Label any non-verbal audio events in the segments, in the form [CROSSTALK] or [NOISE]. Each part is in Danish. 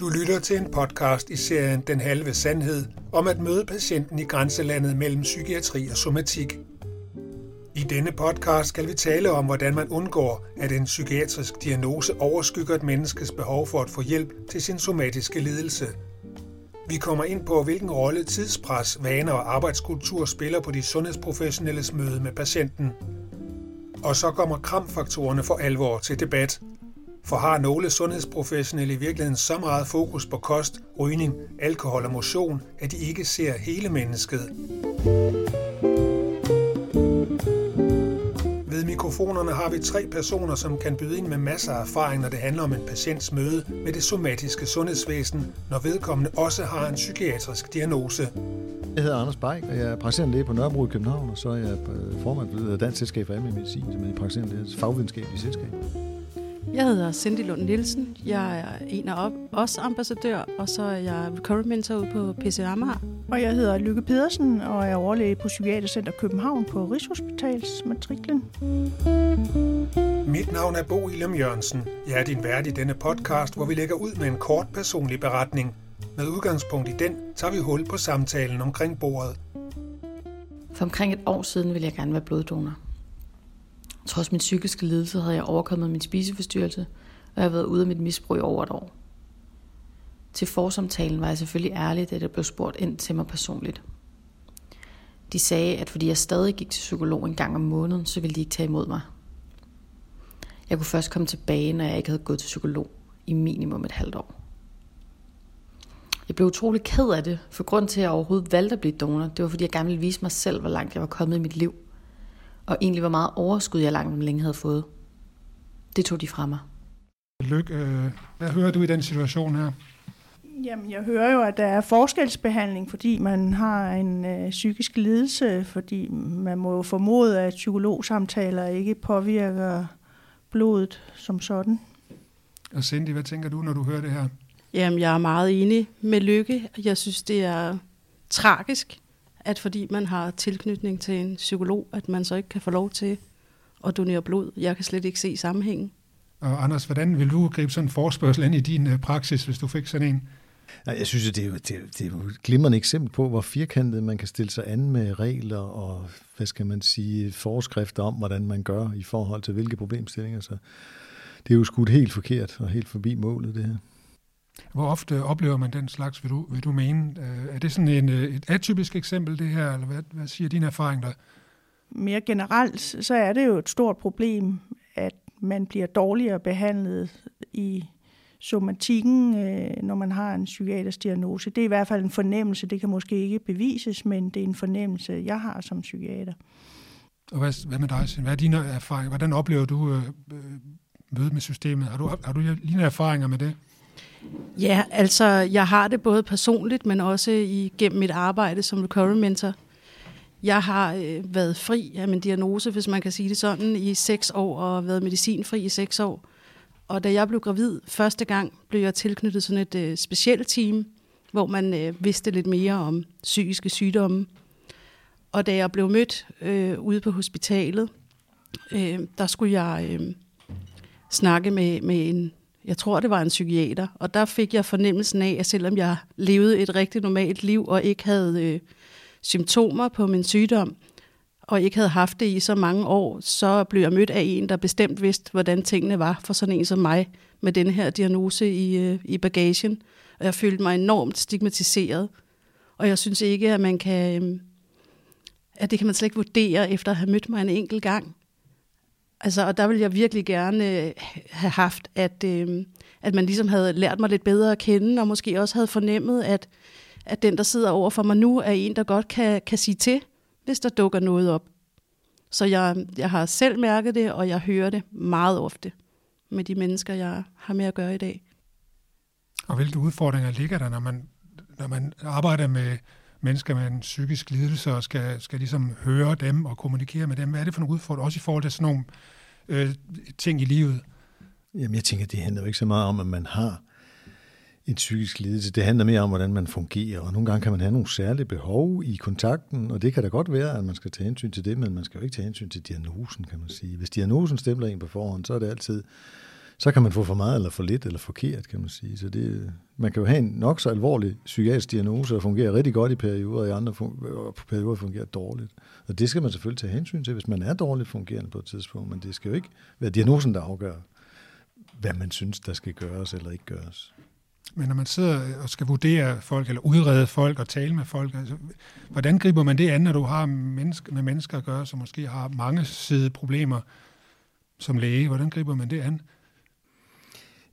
Du lytter til en podcast i serien Den halve sandhed om at møde patienten i grænselandet mellem psykiatri og somatik. I denne podcast skal vi tale om, hvordan man undgår, at en psykiatrisk diagnose overskygger et menneskes behov for at få hjælp til sin somatiske lidelse. Vi kommer ind på, hvilken rolle tidspres, vaner og arbejdskultur spiller på de sundhedsprofessionelles møde med patienten. Og så kommer kramfaktorerne for alvor til debat. For har nogle sundhedsprofessionelle i virkeligheden så meget fokus på kost, rygning, alkohol og motion, at de ikke ser hele mennesket? Ved mikrofonerne har vi tre personer, som kan byde ind med masser af erfaring, når det handler om en patients møde med det somatiske sundhedsvæsen, når vedkommende også har en psykiatrisk diagnose. Jeg hedder Anders Beik, og jeg er praktiserende læge på Nørrebro i København, og så er jeg øh, formand for Dansk Selskab for Almindelig Medicin, som er praktiserende fagvidenskabelige selskab. Jeg hedder Cindy Lund Nielsen. Jeg er en af os ambassadør, og så er jeg recovery mentor ude på PC Amager. Og jeg hedder Lykke Pedersen, og er overlæge på Psykiatercenter København på Rigshospitalsmatriklen. Mit navn er Bo Ilum Jørgensen. Jeg er din vært i denne podcast, hvor vi lægger ud med en kort personlig beretning. Med udgangspunkt i den tager vi hul på samtalen omkring bordet. For omkring et år siden ville jeg gerne være bloddonor. Trods min psykiske lidelse havde jeg overkommet min spiseforstyrrelse, og jeg havde været ude af mit misbrug i over et år. Til forsamtalen var jeg selvfølgelig ærlig, da det blev spurgt ind til mig personligt. De sagde, at fordi jeg stadig gik til psykolog en gang om måneden, så ville de ikke tage imod mig. Jeg kunne først komme tilbage, når jeg ikke havde gået til psykolog i minimum et halvt år. Jeg blev utrolig ked af det, for grund til, at jeg overhovedet valgte at blive donor, det var fordi jeg gerne ville vise mig selv, hvor langt jeg var kommet i mit liv – og egentlig hvor meget overskud jeg langt længe havde fået. Det tog de fra mig. Lykke, øh, hvad hører du i den situation her? Jamen, jeg hører jo, at der er forskelsbehandling, fordi man har en øh, psykisk lidelse, fordi man må jo formode, at psykologsamtaler ikke påvirker blodet som sådan. Og Cindy, hvad tænker du, når du hører det her? Jamen, jeg er meget enig med Lykke. Jeg synes, det er tragisk, at fordi man har tilknytning til en psykolog, at man så ikke kan få lov til at donere blod. Jeg kan slet ikke se sammenhængen. Og Anders, hvordan vil du gribe sådan en forspørgsel ind i din uh, praksis, hvis du fik sådan en? Nej, jeg synes, det er, jo, det, er, det er jo et glimrende eksempel på, hvor firkantet man kan stille sig an med regler og, hvad skal man sige, forskrifter om, hvordan man gør i forhold til hvilke problemstillinger. Så det er jo skudt helt forkert og helt forbi målet, det her. Hvor ofte oplever man den slags, vil du, vil du mene? Øh, er det sådan en, øh, et atypisk eksempel, det her, eller hvad, hvad siger din erfaring der? Mere generelt, så er det jo et stort problem, at man bliver dårligere behandlet i somatikken, øh, når man har en psykiatrisk diagnose. Det er i hvert fald en fornemmelse, det kan måske ikke bevises, men det er en fornemmelse, jeg har som psykiater. Og hvad, hvad med dig? Hvad er dine erfaringer? Hvordan oplever du øh, mødet med systemet? Har du, har du lignende erfaringer med det? Ja, altså jeg har det både personligt, men også igennem mit arbejde som recovery mentor. Jeg har øh, været fri af min diagnose, hvis man kan sige det sådan, i seks år, og været medicinfri i seks år. Og da jeg blev gravid første gang, blev jeg tilknyttet sådan et øh, specielt team, hvor man øh, vidste lidt mere om psykiske sygdomme. Og da jeg blev mødt øh, ude på hospitalet, øh, der skulle jeg øh, snakke med, med en jeg tror, det var en psykiater, og der fik jeg fornemmelsen af, at selvom jeg levede et rigtig normalt liv og ikke havde øh, symptomer på min sygdom, og ikke havde haft det i så mange år, så blev jeg mødt af en, der bestemt vidste, hvordan tingene var for sådan en som mig, med den her diagnose i, øh, i bagagen. Og jeg følte mig enormt stigmatiseret. Og jeg synes ikke, at man kan... Øh, at det kan man slet ikke vurdere, efter at have mødt mig en enkelt gang. Altså, og der vil jeg virkelig gerne øh, have haft, at, øh, at man ligesom havde lært mig lidt bedre at kende, og måske også havde fornemmet, at, at den, der sidder over for mig nu, er en, der godt kan, kan sige til, hvis der dukker noget op. Så jeg, jeg har selv mærket det, og jeg hører det meget ofte med de mennesker, jeg har med at gøre i dag. Og hvilke udfordringer ligger der, når man, når man arbejder med mennesker med en psykisk lidelse og skal, skal ligesom høre dem og kommunikere med dem? Hvad er det for en udfordring, også i forhold til sådan nogle øh, ting i livet? Jamen, jeg tænker, det handler jo ikke så meget om, at man har en psykisk lidelse. Det handler mere om, hvordan man fungerer, og nogle gange kan man have nogle særlige behov i kontakten, og det kan da godt være, at man skal tage hensyn til det, men man skal jo ikke tage hensyn til diagnosen, kan man sige. Hvis diagnosen stemmer en på forhånd, så er det altid, så kan man få for meget eller for lidt eller forkert, kan man sige. Så det, man kan jo have en nok så alvorlig psykiatrisk diagnose og fungerer rigtig godt i perioder, og i andre perioder fungerer dårligt. Og det skal man selvfølgelig tage hensyn til, hvis man er dårligt fungerende på et tidspunkt, men det skal jo ikke være diagnosen, der afgør, hvad man synes, der skal gøres eller ikke gøres. Men når man sidder og skal vurdere folk, eller udrede folk og tale med folk, altså, hvordan griber man det an, når du har menneske, med mennesker at gøre, som måske har mange side problemer som læge? Hvordan griber man det an?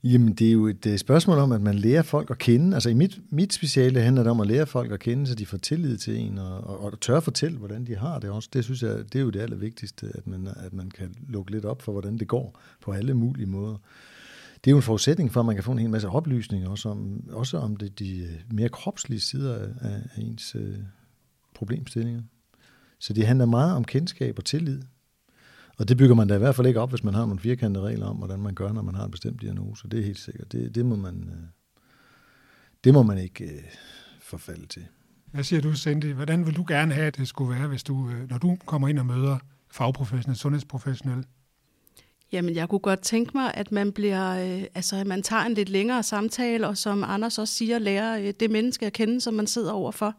Jamen, det er jo et øh, spørgsmål om, at man lærer folk at kende. Altså i mit, mit speciale handler det om at lære folk at kende, så de får tillid til en, og, og, og tør fortælle, hvordan de har det også. Det synes jeg, det er jo det allervigtigste, at man, at man kan lukke lidt op for, hvordan det går på alle mulige måder det er jo en forudsætning for, at man kan få en hel masse oplysninger, også om, også om det, de øh, mere kropslige sider af, af ens øh, problemstillinger. Så det handler meget om kendskab og tillid. Og det bygger man da i hvert fald ikke op, hvis man har nogle firkantede regler om, hvordan man gør, når man har en bestemt diagnose. Det er helt sikkert. Det, det, må, man, øh, det må man ikke øh, forfalde til. Hvad siger du, Cindy? Hvordan vil du gerne have, at det skulle være, hvis du, øh, når du kommer ind og møder fagprofessionel, sundhedsprofessionel, Jamen, jeg kunne godt tænke mig, at man bliver, øh, altså, at man tager en lidt længere samtale, og som Anders også siger, lærer øh, det menneske at kende, som man sidder overfor.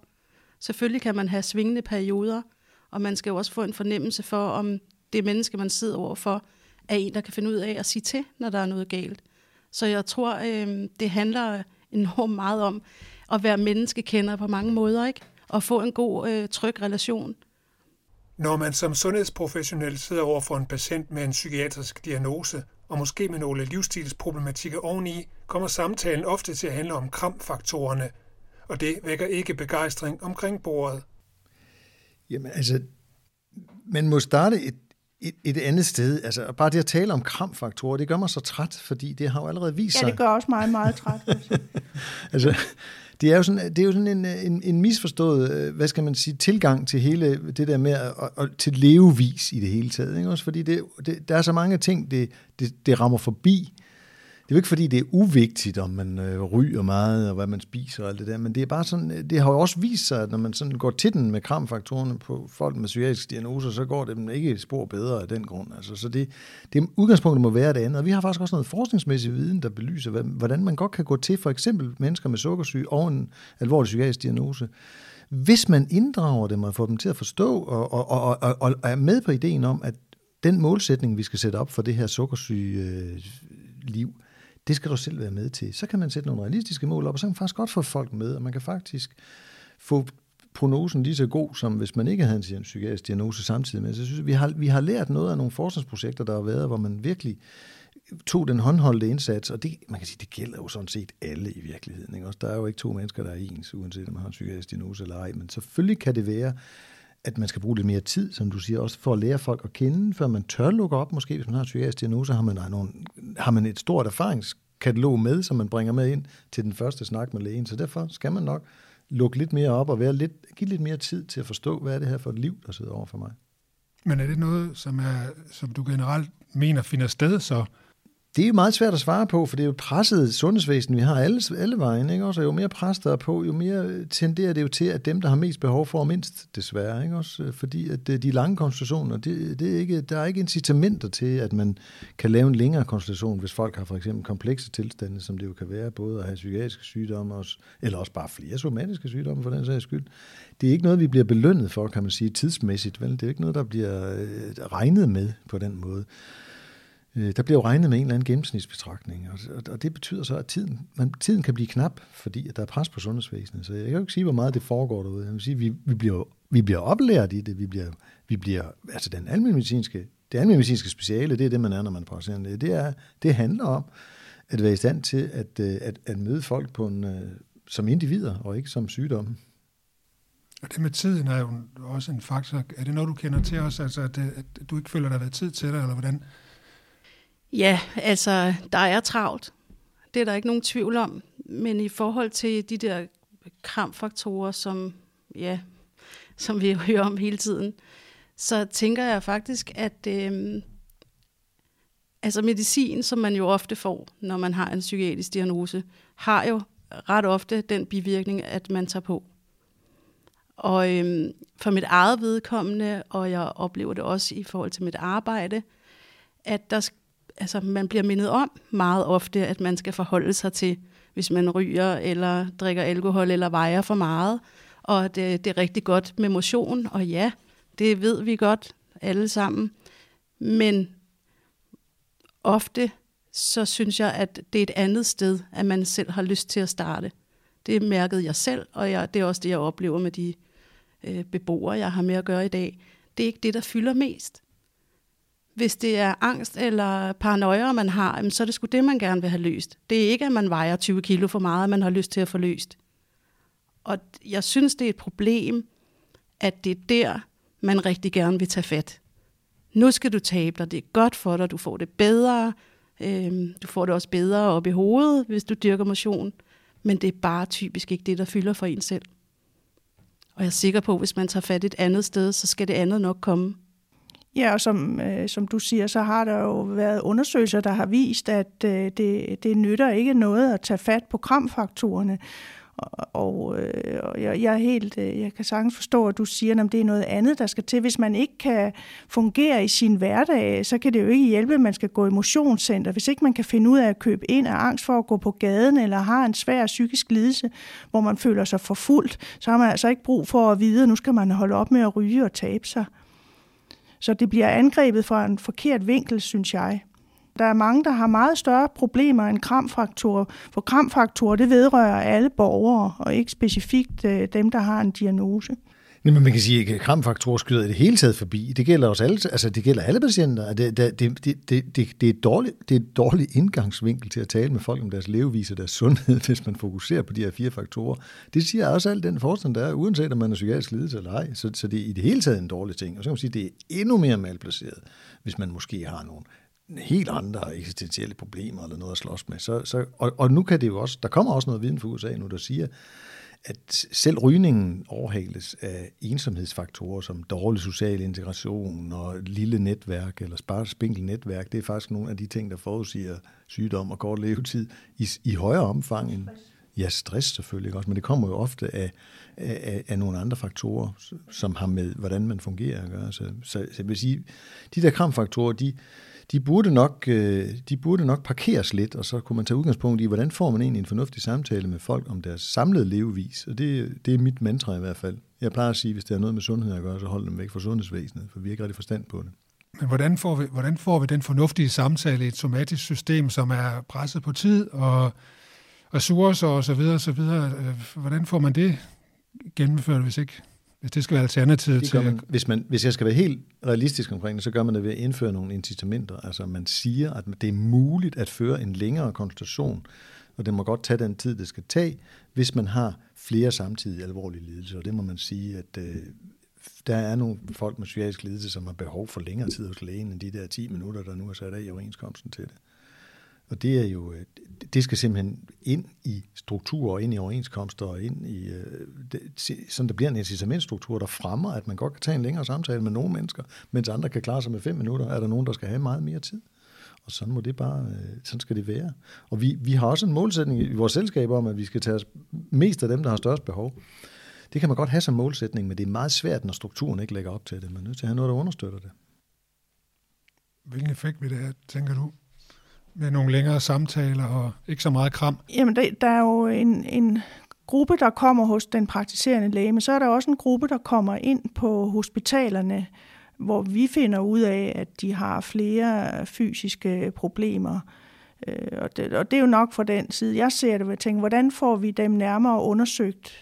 Selvfølgelig kan man have svingende perioder, og man skal jo også få en fornemmelse for, om det menneske, man sidder overfor, er en, der kan finde ud af at sige til, når der er noget galt. Så jeg tror, øh, det handler enormt meget om at være menneskekender på mange måder, ikke? Og få en god, øh, tryg relation når man som sundhedsprofessionel sidder over for en patient med en psykiatrisk diagnose, og måske med nogle livsstilsproblematikker oveni, kommer samtalen ofte til at handle om kramfaktorerne, og det vækker ikke begejstring omkring bordet. Jamen altså, man må starte et, et, et andet sted. Altså, bare det at tale om kramfaktorer, det gør mig så træt, fordi det har jo allerede vist sig. Ja, det gør også meget, meget træt. [LAUGHS] altså, det er jo sådan, det er jo sådan en, en, en misforstået, øh, hvad skal man sige, tilgang til hele det der med at, at, til levevis i det hele taget. Ikke? Også fordi det, det, der er så mange ting, det, det, det rammer forbi, det er jo ikke fordi, det er uvigtigt, om man øh, ryger meget, og hvad man spiser og alt det der, men det er bare sådan, øh, det har jo også vist sig, at når man sådan går til den med kramfaktorerne på folk med psykiatriske diagnoser, så går det dem ikke spor bedre af den grund. Altså, så det, det udgangspunktet må være det andet. Og vi har faktisk også noget forskningsmæssig viden, der belyser, hvordan man godt kan gå til for eksempel mennesker med sukkersyge og en alvorlig psykiatrisk diagnose, hvis man inddrager dem og får dem til at forstå og, og, og, og, og er med på ideen om, at den målsætning, vi skal sætte op for det her sukkersyge øh, liv, det skal du selv være med til. Så kan man sætte nogle realistiske mål op, og så kan man faktisk godt få folk med, og man kan faktisk få prognosen lige så god, som hvis man ikke havde en psykiatrisk diagnose samtidig med. Så jeg synes, vi har, vi har lært noget af nogle forskningsprojekter, der har været, hvor man virkelig tog den håndholdte indsats, og det, man kan sige, det gælder jo sådan set alle i virkeligheden. Ikke? Også, der er jo ikke to mennesker, der er ens, uanset om man har en psykiatrisk diagnose eller ej, men selvfølgelig kan det være, at man skal bruge lidt mere tid, som du siger, også for at lære folk at kende, før man tør lukke op. Måske hvis man har en psykiatrisk diagnose, har man, nogle, har man et stort erfaringskatalog med, som man bringer med ind til den første snak med lægen. Så derfor skal man nok lukke lidt mere op og være lidt, give lidt mere tid til at forstå, hvad er det her for et liv, der sidder over for mig. Men er det noget, som, er, som du generelt mener finder sted så det er jo meget svært at svare på, for det er jo presset sundhedsvæsen, vi har alle, alle vejen. Ikke? Også, jo mere pres der er på, jo mere tenderer det jo til, at dem, der har mest behov for mindst, desværre. Ikke? Også, fordi at de lange konsultationer, det, det er ikke, der er ikke incitamenter til, at man kan lave en længere konsultation, hvis folk har for eksempel komplekse tilstande, som det jo kan være, både at have psykiatriske sygdomme, også, eller også bare flere somatiske sygdomme for den sags skyld. Det er ikke noget, vi bliver belønnet for, kan man sige, tidsmæssigt. Vel? Det er ikke noget, der bliver øh, regnet med på den måde. Øh, der bliver jo regnet med en eller anden gennemsnitsbetragtning, og, og det betyder så, at tiden, man, tiden kan blive knap, fordi at der er pres på sundhedsvæsenet. Så jeg kan jo ikke sige, hvor meget det foregår derude. Jeg vil sige, vi, vi, bliver, vi bliver oplært i det. Vi bliver, vi bliver, altså den almindelige det almindelige speciale, det er det, man er, når man er praktiserende. Det, er, det handler om at være i stand til at, øh, at, at møde folk på en, øh, som individer, og ikke som sygdomme. Og det med tiden er jo også en faktor. Er det noget, du kender til os, altså at, at du ikke føler, der har været tid til dig, eller hvordan? Ja, altså, der er travlt. Det er der ikke nogen tvivl om. Men i forhold til de der kramfaktorer, som, ja, som vi [LAUGHS] hører om hele tiden, så tænker jeg faktisk, at øh, altså medicin, som man jo ofte får, når man har en psykiatrisk diagnose, har jo ret ofte den bivirkning, at man tager på. Og øhm, for mit eget vedkommende, og jeg oplever det også i forhold til mit arbejde, at der, altså, man bliver mindet om meget ofte, at man skal forholde sig til, hvis man ryger eller drikker alkohol eller vejer for meget. Og det, øh, det er rigtig godt med motion, og ja, det ved vi godt alle sammen. Men ofte så synes jeg, at det er et andet sted, at man selv har lyst til at starte. Det mærkede jeg selv, og jeg, det er også det, jeg oplever med de øh, beboere, jeg har med at gøre i dag. Det er ikke det, der fylder mest. Hvis det er angst eller paranoia, man har, så er det sgu det, man gerne vil have løst. Det er ikke, at man vejer 20 kilo for meget, man har lyst til at få løst. Og jeg synes, det er et problem, at det er der, man rigtig gerne vil tage fat. Nu skal du tabe dig, det er godt for dig, du får det bedre, øhm, du får det også bedre op i hovedet, hvis du dyrker motion, men det er bare typisk ikke det, der fylder for en selv. Og jeg er sikker på, at hvis man tager fat et andet sted, så skal det andet nok komme. Ja, og som, øh, som du siger, så har der jo været undersøgelser, der har vist, at øh, det, det nytter ikke noget at tage fat på kramfaktorerne. Og, øh, og jeg, jeg er helt, øh, jeg kan sagtens forstå, at du siger, at det er noget andet, der skal til. Hvis man ikke kan fungere i sin hverdag, så kan det jo ikke hjælpe, at man skal gå i motionscenter. Hvis ikke man kan finde ud af at købe ind af angst for at gå på gaden, eller har en svær psykisk lidelse, hvor man føler sig forfulgt, så har man altså ikke brug for at vide, at nu skal man holde op med at ryge og tabe sig. Så det bliver angrebet fra en forkert vinkel, synes jeg. Der er mange, der har meget større problemer end kramfrakturer, for kramfrakturer det vedrører alle borgere, og ikke specifikt øh, dem, der har en diagnose. Men man kan sige, at kramfaktorer skyder i det hele taget forbi. Det gælder også alle, altså det gælder alle patienter. Det, det, det, det, det, det, er dårlig, det er et dårligt indgangsvinkel til at tale med folk om deres levevis og deres sundhed, [LAUGHS] hvis man fokuserer på de her fire faktorer. Det siger også alt den forstand, der er, uanset om man er psykiatrisk lidelse eller ej. Så, så det er i det hele taget en dårlig ting. Og så kan man sige, at det er endnu mere malplaceret, hvis man måske har nogle helt andre eksistentielle problemer eller noget at slås med. Så, så, og, og nu kan det jo også, der kommer også noget viden fra USA nu, der siger, at selv rygningen overhales af ensomhedsfaktorer som dårlig social integration og lille netværk eller bare spinkel netværk. Det er faktisk nogle af de ting, der forudsiger sygdom og kort levetid i, i højere omfang end ja, stress selvfølgelig også, men det kommer jo ofte af, af, af nogle andre faktorer, som har med, hvordan man fungerer at gøre. Så, så, så jeg vil sige, de der kramfaktorer, de, de burde, nok, øh, de burde nok parkeres lidt, og så kunne man tage udgangspunkt i, hvordan får man egentlig en fornuftig samtale med folk om deres samlede levevis. Og det, det er mit mantra i hvert fald. Jeg plejer at sige, hvis det har noget med sundhed at gøre, så hold dem væk fra sundhedsvæsenet, for vi har ikke rigtig forstand på det. Men hvordan får, vi, hvordan får vi den fornuftige samtale i et somatisk system, som er presset på tid og ressourcer osv. Og så videre, så videre. Øh, hvordan får man det gennemført, hvis ikke hvis det skal være alternativet til... Man, hvis, man, hvis jeg skal være helt realistisk omkring det, så gør man det ved at indføre nogle incitamenter. Altså man siger, at det er muligt at føre en længere konsultation, og det må godt tage den tid, det skal tage, hvis man har flere samtidige alvorlige lidelser. Og det må man sige, at øh, der er nogle folk med psykiatrisk lidelse, som har behov for længere tid hos lægen end de der 10 minutter, der nu er sat af i overenskomsten til det. Og det er jo, øh, det skal simpelthen ind i strukturer, ind i overenskomster, og ind i, øh, sådan der bliver en incitamentstruktur, der fremmer, at man godt kan tage en længere samtale med nogle mennesker, mens andre kan klare sig med fem minutter, er der nogen, der skal have meget mere tid. Og sådan må det bare, øh, sådan skal det være. Og vi, vi har også en målsætning i vores selskab om, at vi skal tage mest af dem, der har størst behov. Det kan man godt have som målsætning, men det er meget svært, når strukturen ikke lægger op til det. Man er nødt til at have noget, der understøtter det. Hvilken effekt vil det have, tænker du? Med nogle længere samtaler og ikke så meget kram? Jamen, der, der er jo en, en gruppe, der kommer hos den praktiserende læge, men så er der også en gruppe, der kommer ind på hospitalerne, hvor vi finder ud af, at de har flere fysiske problemer. Øh, og det, og det er jo nok fra den side, jeg ser det, og tænker, hvordan får vi dem nærmere undersøgt?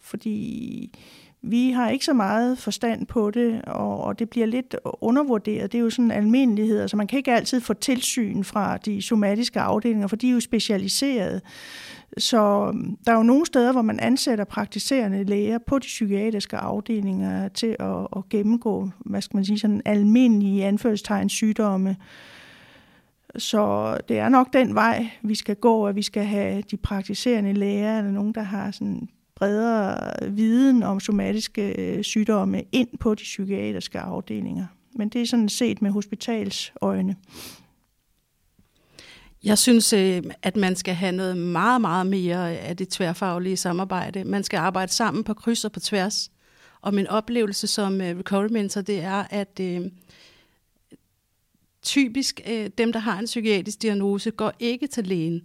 Fordi vi har ikke så meget forstand på det, og, og det bliver lidt undervurderet. Det er jo sådan almindeligheder, så altså, man kan ikke altid få tilsyn fra de somatiske afdelinger, for de er jo specialiserede. Så øhm, der er jo nogle steder, hvor man ansætter praktiserende læger på de psykiatriske afdelinger til at, at gennemgå, hvad skal man sige, sådan almindelige anførselstegn sygdomme. Så det er nok den vej, vi skal gå, at vi skal have de praktiserende læger, eller nogen, der har sådan bredere viden om somatiske øh, sygdomme ind på de psykiatriske afdelinger. Men det er sådan set med hospitalsøjne. Jeg synes, øh, at man skal have noget meget, meget mere af det tværfaglige samarbejde. Man skal arbejde sammen på kryds og på tværs. Og min oplevelse som øh, recovery mentor, det er, at øh, typisk øh, dem, der har en psykiatrisk diagnose, går ikke til lægen.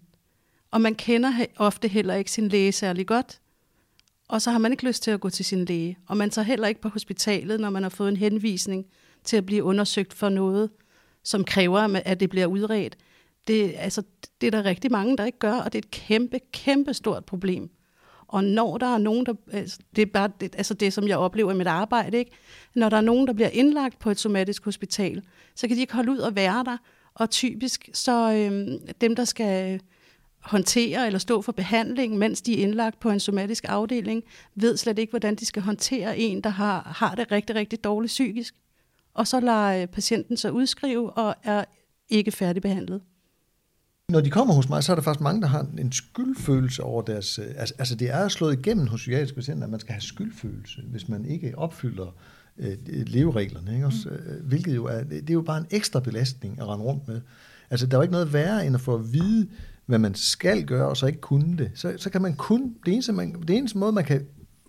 Og man kender ofte heller ikke sin læge særlig godt. Og så har man ikke lyst til at gå til sin læge. Og man tager heller ikke på hospitalet, når man har fået en henvisning til at blive undersøgt for noget, som kræver, at det bliver udredt. Det, altså, det er der rigtig mange, der ikke gør, og det er et kæmpe, kæmpe stort problem. Og når der er nogen, der, altså, det er bare det, altså det, som jeg oplever i mit arbejde, ikke? når der er nogen, der bliver indlagt på et somatisk hospital, så kan de ikke holde ud og være der, og typisk så øhm, dem, der skal håndtere eller stå for behandling, mens de er indlagt på en somatisk afdeling, ved slet ikke, hvordan de skal håndtere en, der har, har det rigtig, rigtig dårligt psykisk. Og så lader patienten sig udskrive og er ikke færdigbehandlet. Når de kommer hos mig, så er der faktisk mange, der har en skyldfølelse over deres... Øh, altså, altså det er slået igennem hos psykiatriske patienter, at man skal have skyldfølelse, hvis man ikke opfylder øh, levereglerne. Ikke? Også, øh, hvilket jo er, det er jo bare en ekstra belastning at rende rundt med. Altså, der er jo ikke noget værre, end at få at vide, hvad man skal gøre, og så ikke kunne det. Så, så kan man kun... Det eneste, man, det eneste måde, man kan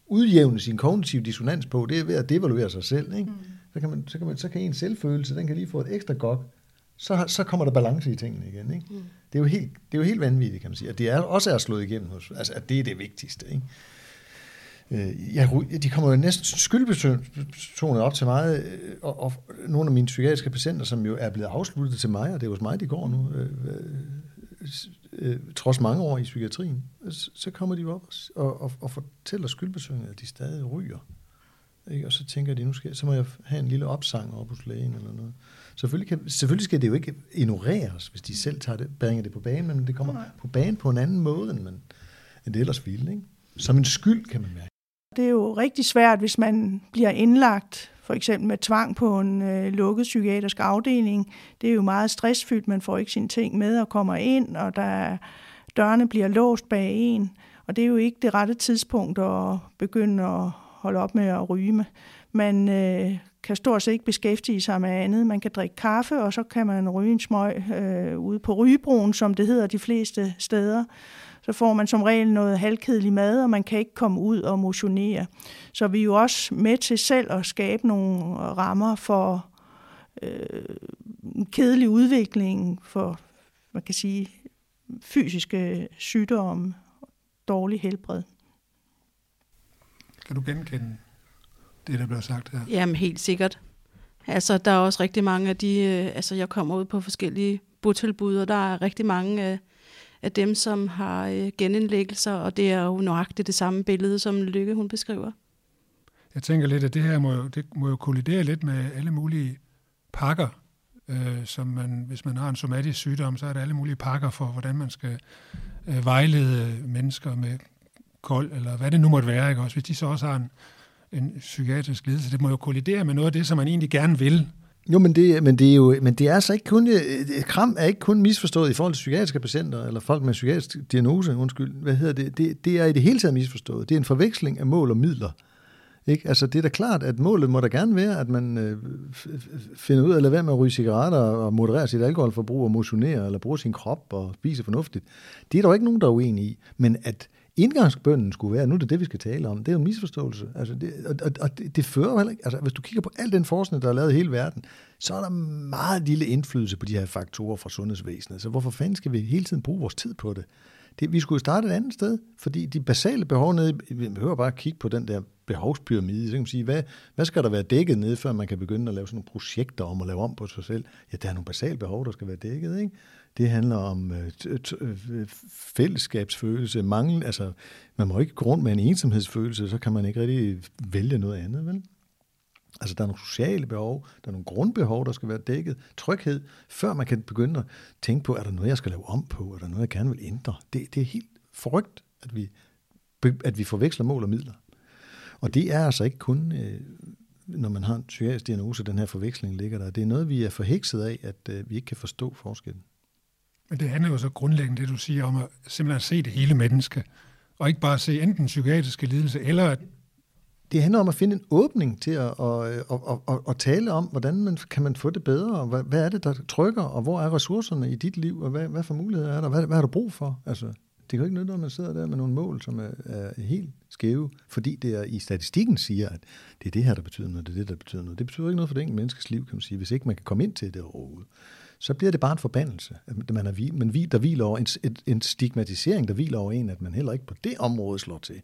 udjævne sin kognitive dissonans på, det er ved at devaluere sig selv. Ikke? Mm. Så, kan man, så, kan man, så kan en selvfølelse, den kan lige få et ekstra godt så, så kommer der balance i tingene igen. Ikke? Mm. Det, er jo helt, det er jo helt vanvittigt, kan man sige. Og det er også er slået igennem hos, altså at det er det vigtigste. Ikke? Øh, ja, de kommer jo næsten skyldbetonet op til mig, øh, og, og nogle af mine psykiatriske patienter, som jo er blevet afsluttet til mig, og det er hos mig, de går nu, øh, øh, trods mange år i psykiatrien, så kommer de op og, og, og fortæller skyldbetønget, at de stadig ryger. Ikke? Og så tænker de, nu skal, så må jeg have en lille opsang op hos lægen eller noget. Selvfølgelig, kan, selvfølgelig skal det jo ikke ignoreres, hvis de selv tager det, bringer det på banen, men det kommer Nej. på banen på en anden måde, end, man, end det ellers ville. Ikke? Som en skyld, kan man mærke. Det er jo rigtig svært, hvis man bliver indlagt for eksempel med tvang på en øh, lukket psykiatrisk afdeling. Det er jo meget stressfyldt, man får ikke sine ting med og kommer ind, og der dørene bliver låst bag en. Og det er jo ikke det rette tidspunkt at begynde at holde op med at ryge med. Man øh, kan stort set ikke beskæftige sig med andet. Man kan drikke kaffe, og så kan man ryge en smøg øh, ude på rygebroen, som det hedder de fleste steder. Så får man som regel noget halvkedelig mad, og man kan ikke komme ud og motionere. Så vi er jo også med til selv at skabe nogle rammer for øh, en kedelig udvikling for, man kan sige, fysiske sygdomme, dårlig helbred. Kan du genkende det, der bliver sagt her? Jamen, helt sikkert. Altså, der er også rigtig mange af de... Øh, altså, jeg kommer ud på forskellige botilbud, og der er rigtig mange af, af dem, som har øh, genindlæggelser, og det er jo nøjagtigt det samme billede, som Lykke, hun beskriver. Jeg tænker lidt, at det her må jo, det må jo kollidere lidt med alle mulige pakker, øh, som man, hvis man har en somatisk sygdom, så er der alle mulige pakker for, hvordan man skal øh, vejlede mennesker med kold, eller hvad det nu måtte være, ikke også? Hvis de så også har en, en psykiatrisk lidelse, det må jo kollidere med noget af det, som man egentlig gerne vil. Jo, men det, men det er jo men det er altså ikke kun, øh, kram er ikke kun misforstået i forhold til psykiatriske patienter, eller folk med psykiatrisk diagnose, undskyld, hvad hedder det, det, det er i det hele taget misforstået. Det er en forveksling af mål og midler. Ikke? Altså, det er da klart, at målet må da gerne være, at man øh, finder ud af at lade være med at ryge cigaretter og moderere sit alkoholforbrug og motionere eller bruge sin krop og spise fornuftigt. Det er der jo ikke nogen, der er uenige i. Men at indgangsbønden skulle være, nu er det det, vi skal tale om, det er jo en misforståelse. Altså det, og, og, det, det fører heller ikke, altså hvis du kigger på al den forskning, der er lavet i hele verden, så er der meget lille indflydelse på de her faktorer fra sundhedsvæsenet. Så hvorfor fanden skal vi hele tiden bruge vores tid på det? det vi skulle starte et andet sted, fordi de basale behov nede, vi behøver bare at kigge på den der behovspyramide, så kan man sige, hvad, hvad skal der være dækket nede, før man kan begynde at lave sådan nogle projekter om at lave om på sig selv? Ja, der er nogle basale behov, der skal være dækket, ikke? Det handler om øh, øh, fællesskabsfølelse, mangel, altså man må ikke gå rundt med en ensomhedsfølelse, så kan man ikke rigtig vælge noget andet, vel? Altså der er nogle sociale behov, der er nogle grundbehov, der skal være dækket, tryghed, før man kan begynde at tænke på, er der noget, jeg skal lave om på, er der noget, jeg gerne vil ændre. Det, det er helt forrygt, at vi, at vi forveksler mål og midler. Og det er altså ikke kun, øh, når man har en psykiatrisk diagnose, den her forveksling ligger der. Det er noget, vi er forhekset af, at øh, vi ikke kan forstå forskellen. Men det handler jo så grundlæggende, det du siger, om at simpelthen se det hele menneske, og ikke bare se enten psykiatriske lidelse, eller at det handler om at finde en åbning til at, at, at, at, at, tale om, hvordan man, kan man få det bedre, og hvad, hvad er det, der trykker, og hvor er ressourcerne i dit liv, og hvad, hvad for muligheder er der, hvad, hvad har du brug for? Altså, det kan jo ikke nytte, når man sidder der med nogle mål, som er, er helt skæve, fordi det er i statistikken siger, at det er det her, der betyder noget, det er det, der betyder noget. Det betyder ikke noget for det enkelte menneskes liv, kan man sige, hvis ikke man kan komme ind til det overhovedet. Så bliver det bare en forbandelse. Man er, man, der hviler over en, en stigmatisering, der hviler over en, at man heller ikke på det område slår til.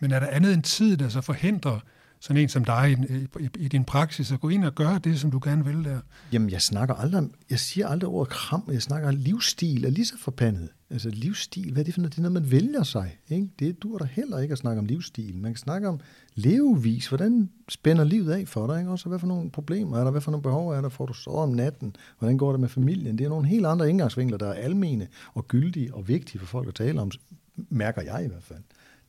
Men er der andet end tid, der så forhindrer sådan en som dig i, i, i din praksis at gå ind og gøre det, som du gerne vil der? Jamen, jeg snakker aldrig, jeg siger aldrig ordet kram, jeg snakker livsstil, er lige så forbandet. Altså livsstil, hvad er det for noget? Det er noget, man vælger sig. Ikke? Det dur der heller ikke at snakke om livsstil. Man kan snakke om levevis. Hvordan spænder livet af for dig? Ikke? Også hvad for nogle problemer er der? Hvad for nogle behov er der? Får du sovet om natten? Hvordan går det med familien? Det er nogle helt andre indgangsvinkler, der er almene og gyldige og vigtige for folk at tale om, mærker jeg i hvert fald.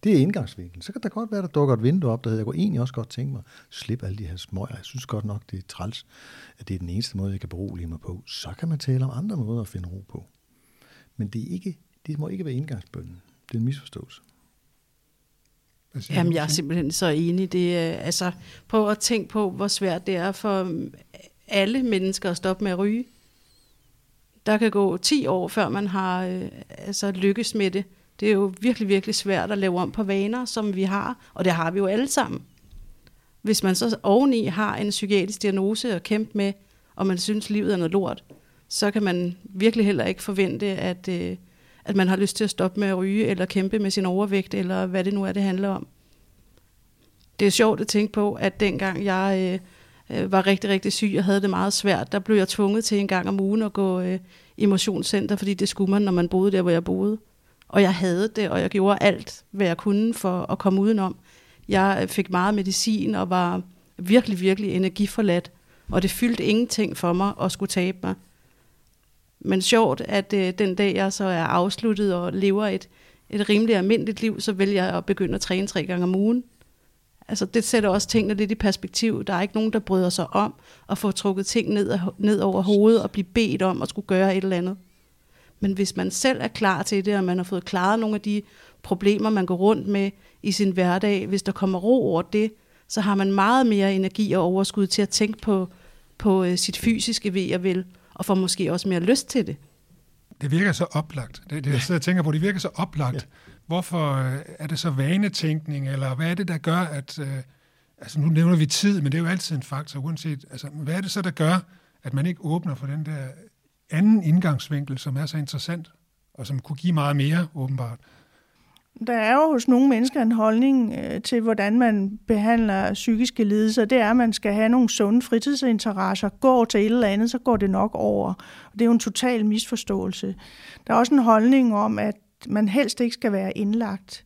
Det er indgangsvinklen. Så kan der godt være, der dukker et vindue op, der hedder, jeg kunne egentlig også godt tænke mig, slip alle de her små. Jeg synes godt nok, det er træls, at det er den eneste måde, jeg kan berolige mig på. Så kan man tale om andre måder at finde ro på. Men det, er ikke, det må ikke være indgangsbønden. Det er en misforståelse. Jamen, jeg er simpelthen så enig. Det er, altså, prøv at tænke på, hvor svært det er for alle mennesker at stoppe med at ryge. Der kan gå 10 år, før man har øh, altså, lykkes med det. Det er jo virkelig, virkelig svært at lave om på vaner, som vi har, og det har vi jo alle sammen. Hvis man så oveni har en psykiatrisk diagnose at kæmpe med, og man synes, livet er noget lort, så kan man virkelig heller ikke forvente, at, øh, at man har lyst til at stoppe med at ryge, eller kæmpe med sin overvægt, eller hvad det nu er, det handler om. Det er sjovt at tænke på, at dengang jeg øh, øh, var rigtig, rigtig syg og havde det meget svært, der blev jeg tvunget til en gang om ugen at gå øh, i motionscenter, fordi det skulle man, når man boede der, hvor jeg boede. Og jeg havde det, og jeg gjorde alt, hvad jeg kunne for at komme udenom. Jeg øh, fik meget medicin og var virkelig, virkelig energiforladt. Og det fyldte ingenting for mig at skulle tabe mig. Men sjovt, at øh, den dag jeg så er afsluttet og lever et, et rimelig almindeligt liv, så vælger jeg at begynde at træne tre gange om ugen. Altså det sætter også tingene lidt i perspektiv. Der er ikke nogen, der bryder sig om at få trukket ting ned, ned over hovedet og blive bedt om at skulle gøre et eller andet. Men hvis man selv er klar til det, og man har fået klaret nogle af de problemer, man går rundt med i sin hverdag, hvis der kommer ro over det, så har man meget mere energi og overskud til at tænke på, på øh, sit fysiske ved og vel, og får måske også mere lyst til det. Det virker så oplagt. Det, det jeg sidder og tænker på, det virker så oplagt. Ja. Hvorfor øh, er det så vanetænkning, eller hvad er det, der gør, at... Øh, altså nu nævner vi tid, men det er jo altid en faktor, uanset... Altså, hvad er det så, der gør, at man ikke åbner for den der anden indgangsvinkel, som er så interessant, og som kunne give meget mere, åbenbart. Der er jo hos nogle mennesker en holdning øh, til, hvordan man behandler psykiske lidelser. Det er, at man skal have nogle sunde fritidsinteresser. Gå til et eller andet, så går det nok over. Og det er jo en total misforståelse. Der er også en holdning om, at man helst ikke skal være indlagt.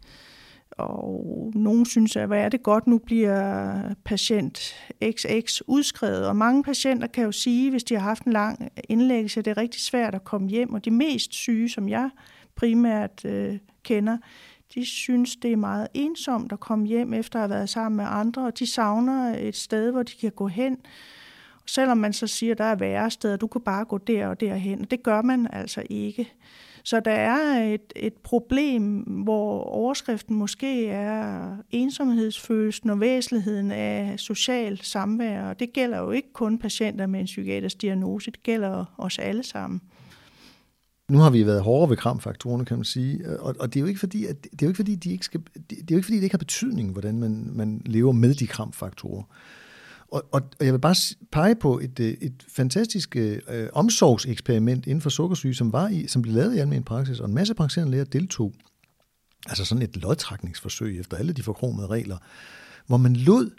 Og nogen synes, at hvad er det godt, nu bliver patient XX udskrevet. Og mange patienter kan jo sige, hvis de har haft en lang indlæggelse, at det er rigtig svært at komme hjem. Og de mest syge, som jeg primært øh, kender, de synes, det er meget ensomt at komme hjem efter at have været sammen med andre, og de savner et sted, hvor de kan gå hen. Selvom man så siger, at der er værre steder, du kan bare gå der og derhen. Det gør man altså ikke. Så der er et, et problem, hvor overskriften måske er ensomhedsfølelsen og væsentligheden af social samvær. Og det gælder jo ikke kun patienter med en psykiatrisk diagnose, det gælder os alle sammen. Nu har vi været hårdere ved kramfaktorerne, kan man sige, og, og det er jo ikke fordi, at, det er jo ikke fordi, de ikke skal, det er jo ikke fordi, det ikke har betydning, hvordan man, man lever med de kramfaktorer. Og, og, og jeg vil bare pege på et, øh, et fantastisk øh, øh, omsorgseksperiment inden for sukkersyge, som, var i, som blev lavet i almen praksis, og en masse praktiserende læger deltog. Altså sådan et lodtrækningsforsøg efter alle de forkromede regler, hvor man lod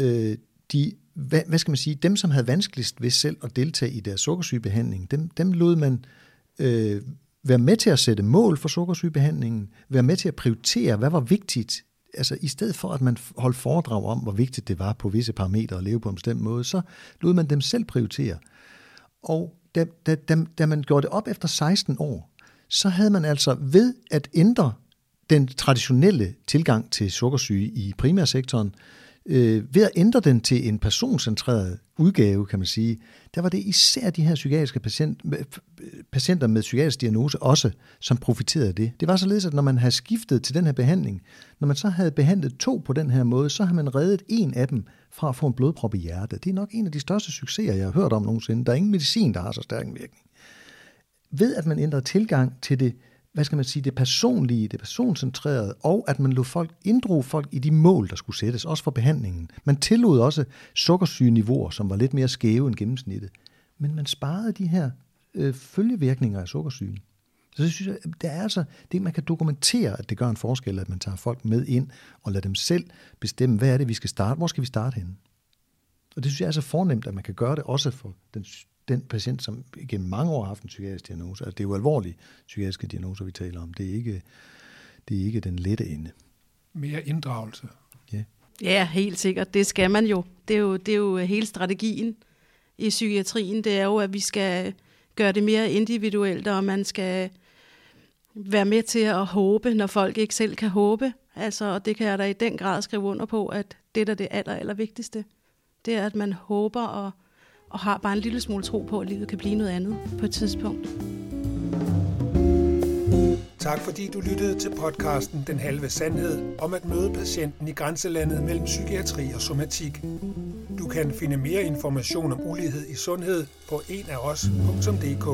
øh, de, hvad, hvad skal man sige, dem, som havde vanskeligst ved selv at deltage i deres sukkersygebehandling, dem, dem lod man øh, være med til at sætte mål for sukkersygebehandlingen, være med til at prioritere, hvad var vigtigt altså i stedet for at man holdt foredrag om, hvor vigtigt det var på visse parametre at leve på en bestemt måde, så lod man dem selv prioritere. Og da, da, da, da man gjorde det op efter 16 år, så havde man altså ved at ændre den traditionelle tilgang til sukkersyge i primærsektoren, øh, ved at ændre den til en personcentreret udgave, kan man sige, der var det især de her psykiatriske patient, øh, patienter med psykiatrisk diagnose også, som profiterede af det. Det var således, at når man havde skiftet til den her behandling, når man så havde behandlet to på den her måde, så har man reddet en af dem fra at få en blodprop i hjertet. Det er nok en af de største succeser, jeg har hørt om nogensinde. Der er ingen medicin, der har så stærk en virkning. Ved at man ændrer tilgang til det hvad skal man sige, det personlige, det personcentrerede, og at man lod folk, inddrog folk i de mål, der skulle sættes, også for behandlingen. Man tillod også sukkersygeniveauer, som var lidt mere skæve end gennemsnittet. Men man sparede de her øh, følgevirkninger af sukkersygen. Så det synes jeg, det er altså, det man kan dokumentere, at det gør en forskel, at man tager folk med ind og lader dem selv bestemme, hvad er det, vi skal starte, hvor skal vi starte henne. Og det synes jeg er så fornemt, at man kan gøre det også for den den patient, som gennem mange år har haft en psykiatrisk diagnose. Altså, det er jo alvorlige psykiatriske diagnoser, vi taler om. Det er ikke, det er ikke den lette ende. Mere inddragelse. Ja. ja, helt sikkert. Det skal man jo. Det er jo, det er jo hele strategien i psykiatrien. Det er jo, at vi skal gøre det mere individuelt, og man skal være med til at håbe, når folk ikke selv kan håbe. Altså, og det kan jeg da i den grad skrive under på, at det der er det aller, aller vigtigste. Det er, at man håber og og har bare en lille smule tro på, at livet kan blive noget andet på et tidspunkt. Tak fordi du lyttede til podcasten Den Halve Sandhed om at møde patienten i grænselandet mellem psykiatri og somatik. Du kan finde mere information om ulighed i sundhed på enafos.dk.